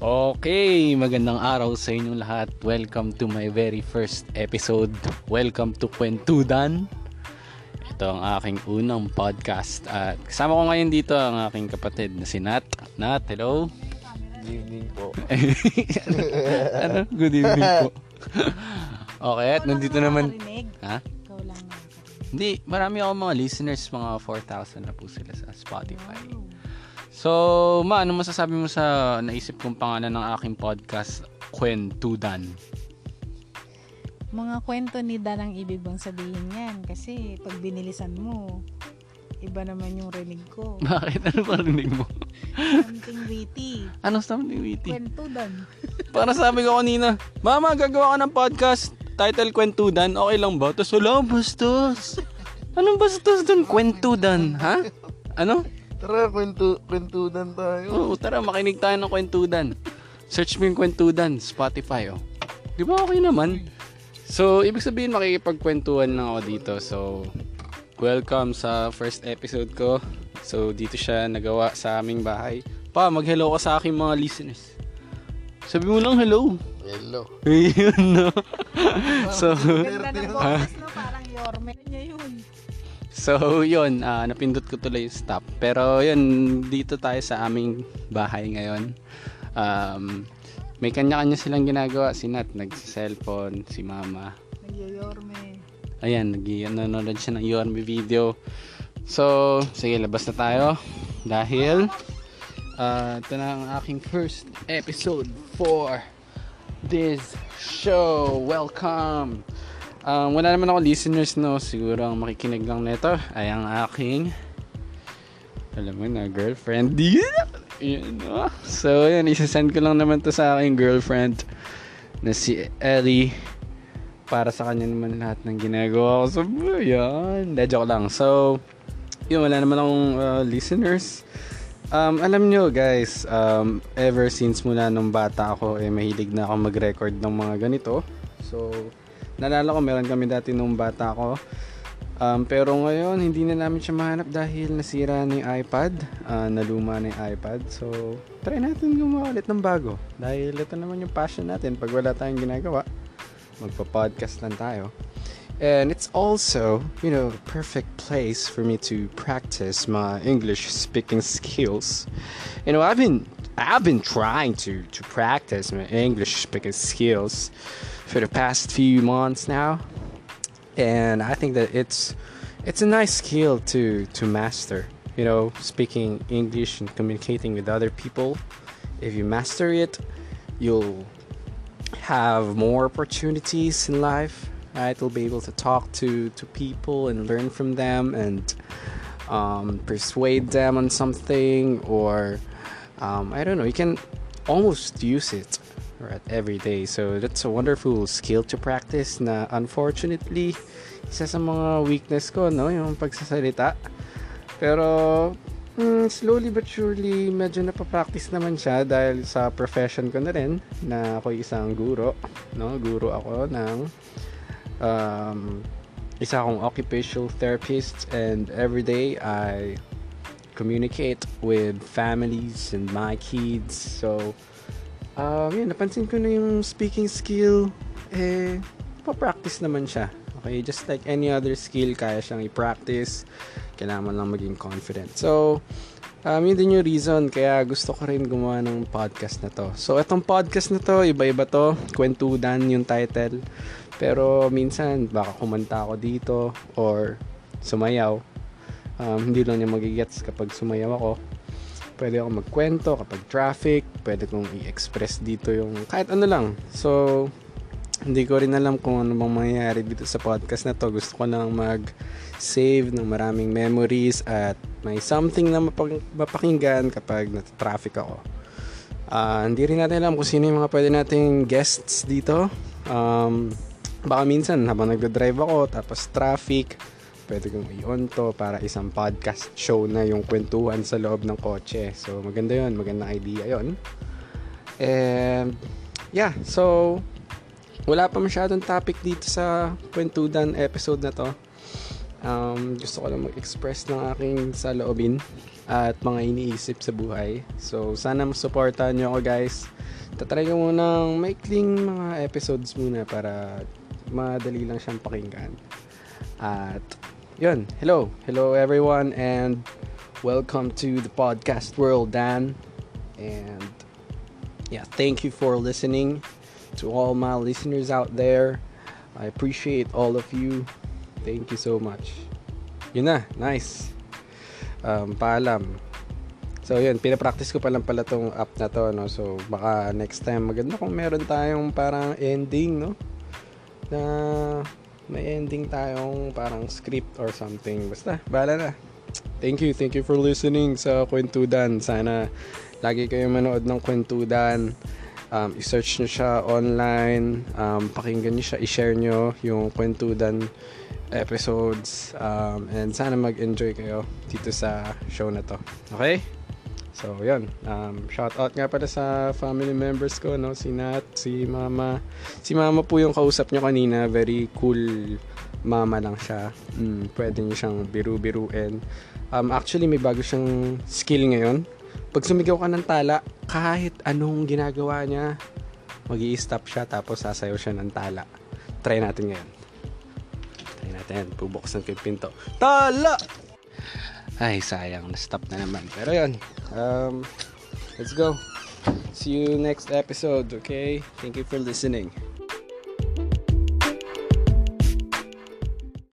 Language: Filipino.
Okay, magandang araw sa inyong lahat. Welcome to my very first episode. Welcome to Kwentudan. Ito ang aking unang podcast. At kasama ko ngayon dito ang aking kapatid na si Nat. Nat, hello. Good evening po. ano? Good evening po. okay, at nandito naman. Ha? Ikaw lang. Hindi, marami ako mga listeners, mga 4,000 na po sila sa Spotify. Wow. So, ma, ano masasabi mo sa naisip kong pangalan ng aking podcast, Kwentudan? Mga kwento ni Dan ang ibig bang sabihin yan. Kasi pag binilisan mo, iba naman yung rinig ko. Bakit? Ano ba rinig mo? Something witty. Ano something witty? Kwento Dan. Para sabi ko kanina, Mama, gagawa ka ng podcast. Title Kwentudan. Okay lang ba? Tapos wala, bastos. Anong bastos dun? Kwentudan, ha? Ano? Tara, kwento, kwentudan tayo. Oo, tara, makinig tayo ng Kwentudan. Search mo yung Kwentudan, Spotify, oh. Di ba okay naman? So, ibig sabihin makikipagkwentuhan lang ako dito. So, welcome sa first episode ko. So, dito siya nagawa sa aming bahay. Pa, mag-hello ka sa aking mga listeners. Sabi mo lang hello. Hello. Ayun, no? so, Ganda ng boses so, yun. ah, napindot ko tuloy yung stop. Pero, yun, dito tayo sa aming bahay ngayon. Um, may kanya-kanya silang ginagawa. Si Nat, nag-cellphone. Si Mama. Nagyoyorme. Ayan, nag nanonood siya ng Yorme video. So, sige, labas na tayo. Dahil, ah, ito na ang aking first episode for this show. Welcome! Um, wala naman ako listeners, no? Siguro ang makikinig lang nito ay ang aking alam mo na, girlfriend. Yun, no? So, yan, isasend ko lang naman to sa aking girlfriend na si Ellie para sa kanya naman lahat ng ginagawa ko sa yan. De, joke lang. So, yun, wala naman akong uh, listeners. Um, alam nyo guys, um, ever since mula nung bata ako, eh, mahilig na ako mag-record ng mga ganito. So, naalala ko, meron kami dati nung bata ako. Um, pero ngayon, hindi na namin siya mahanap dahil nasira na yung iPad. ah, naluma na yung iPad. So, try natin gumawa ulit ng bago. Dahil ito naman yung passion natin. Pag wala tayong ginagawa, magpa-podcast lang tayo. And it's also, you know, a perfect place for me to practice my English speaking skills. You know, I've been I've been trying to to practice my English speaking skills for the past few months now. And I think that it's it's a nice skill to to master. You know, speaking English and communicating with other people. If you master it, you'll have more opportunities in life right you'll be able to talk to to people and learn from them and um, persuade them on something or um, i don't know you can almost use it right every day. So that's a wonderful skill to practice na unfortunately isa sa mga weakness ko no yung pagsasalita. Pero mm, slowly but surely medyo napapractice naman siya dahil sa profession ko na rin na ako isang guro no guro ako ng um, isa akong occupational therapist and every day I communicate with families and my kids. So um, yun, napansin ko na yung speaking skill eh pa-practice naman siya. Okay just like any other skill kaya siyang i-practice. Kailangan lang maging confident. So um, yun din yung reason kaya gusto ko rin gumawa ng podcast na to. So itong podcast na to iba-iba to. Kwentudan yung title. Pero minsan baka kumanta ako dito or sumayaw um, hindi lang niya magigets kapag sumayaw ako. Pwede ako magkwento kapag traffic. Pwede kong i-express dito yung kahit ano lang. So hindi ko rin alam kung ano bang mangyayari dito sa podcast na to. Gusto ko lang mag save ng maraming memories at may something na mapag- mapakinggan kapag nata-traffic ako. Ah, hindi rin natin alam kung sino yung mga pwede nating guests dito. Um, baka minsan habang nagdo-drive ako tapos traffic pwede kong i-on to para isang podcast show na yung kwentuhan sa loob ng kotse. So maganda yon magandang idea yon and yeah. So wala pa masyadong topic dito sa kwentudan episode na to. Um, gusto ko lang mag-express ng aking saloobin at mga iniisip sa buhay. So sana masuportahan nyo ako guys. Tatry ko munang maikling mga episodes muna para madali lang siyang pakinggan. At, yun, hello. Hello everyone and welcome to the podcast world, Dan. And, yeah, thank you for listening to all my listeners out there. I appreciate all of you. Thank you so much. Yun na, nice. Um, paalam. So yun, pinapractice ko pa lang pala tong app na to, no? So baka next time maganda kung meron tayong parang ending, no? Na may ending tayong parang script or something. Basta, bahala na. Thank you, thank you for listening sa Kwentudan. Sana lagi kayo manood ng Kwentudan. Um, i-search nyo siya online. Um, pakinggan nyo siya, i-share nyo yung Kwentudan episodes. Um, and sana mag-enjoy kayo dito sa show na to. Okay? So, yun. Um, shout out nga pala sa family members ko, no? Si Nat, si Mama. Si Mama po yung kausap nyo kanina. Very cool mama lang siya. Mm, pwede nyo siyang biru-biruin. Um, actually, may bago siyang skill ngayon. Pag sumigaw ka ng tala, kahit anong ginagawa niya, mag stop siya tapos sasayaw siya ng tala. Try natin ngayon. Try natin. Bubuksan ko yung pinto. Tala! Ay, sayang. Na-stop na naman. Pero yun. Um, let's go. See you next episode, okay? Thank you for listening.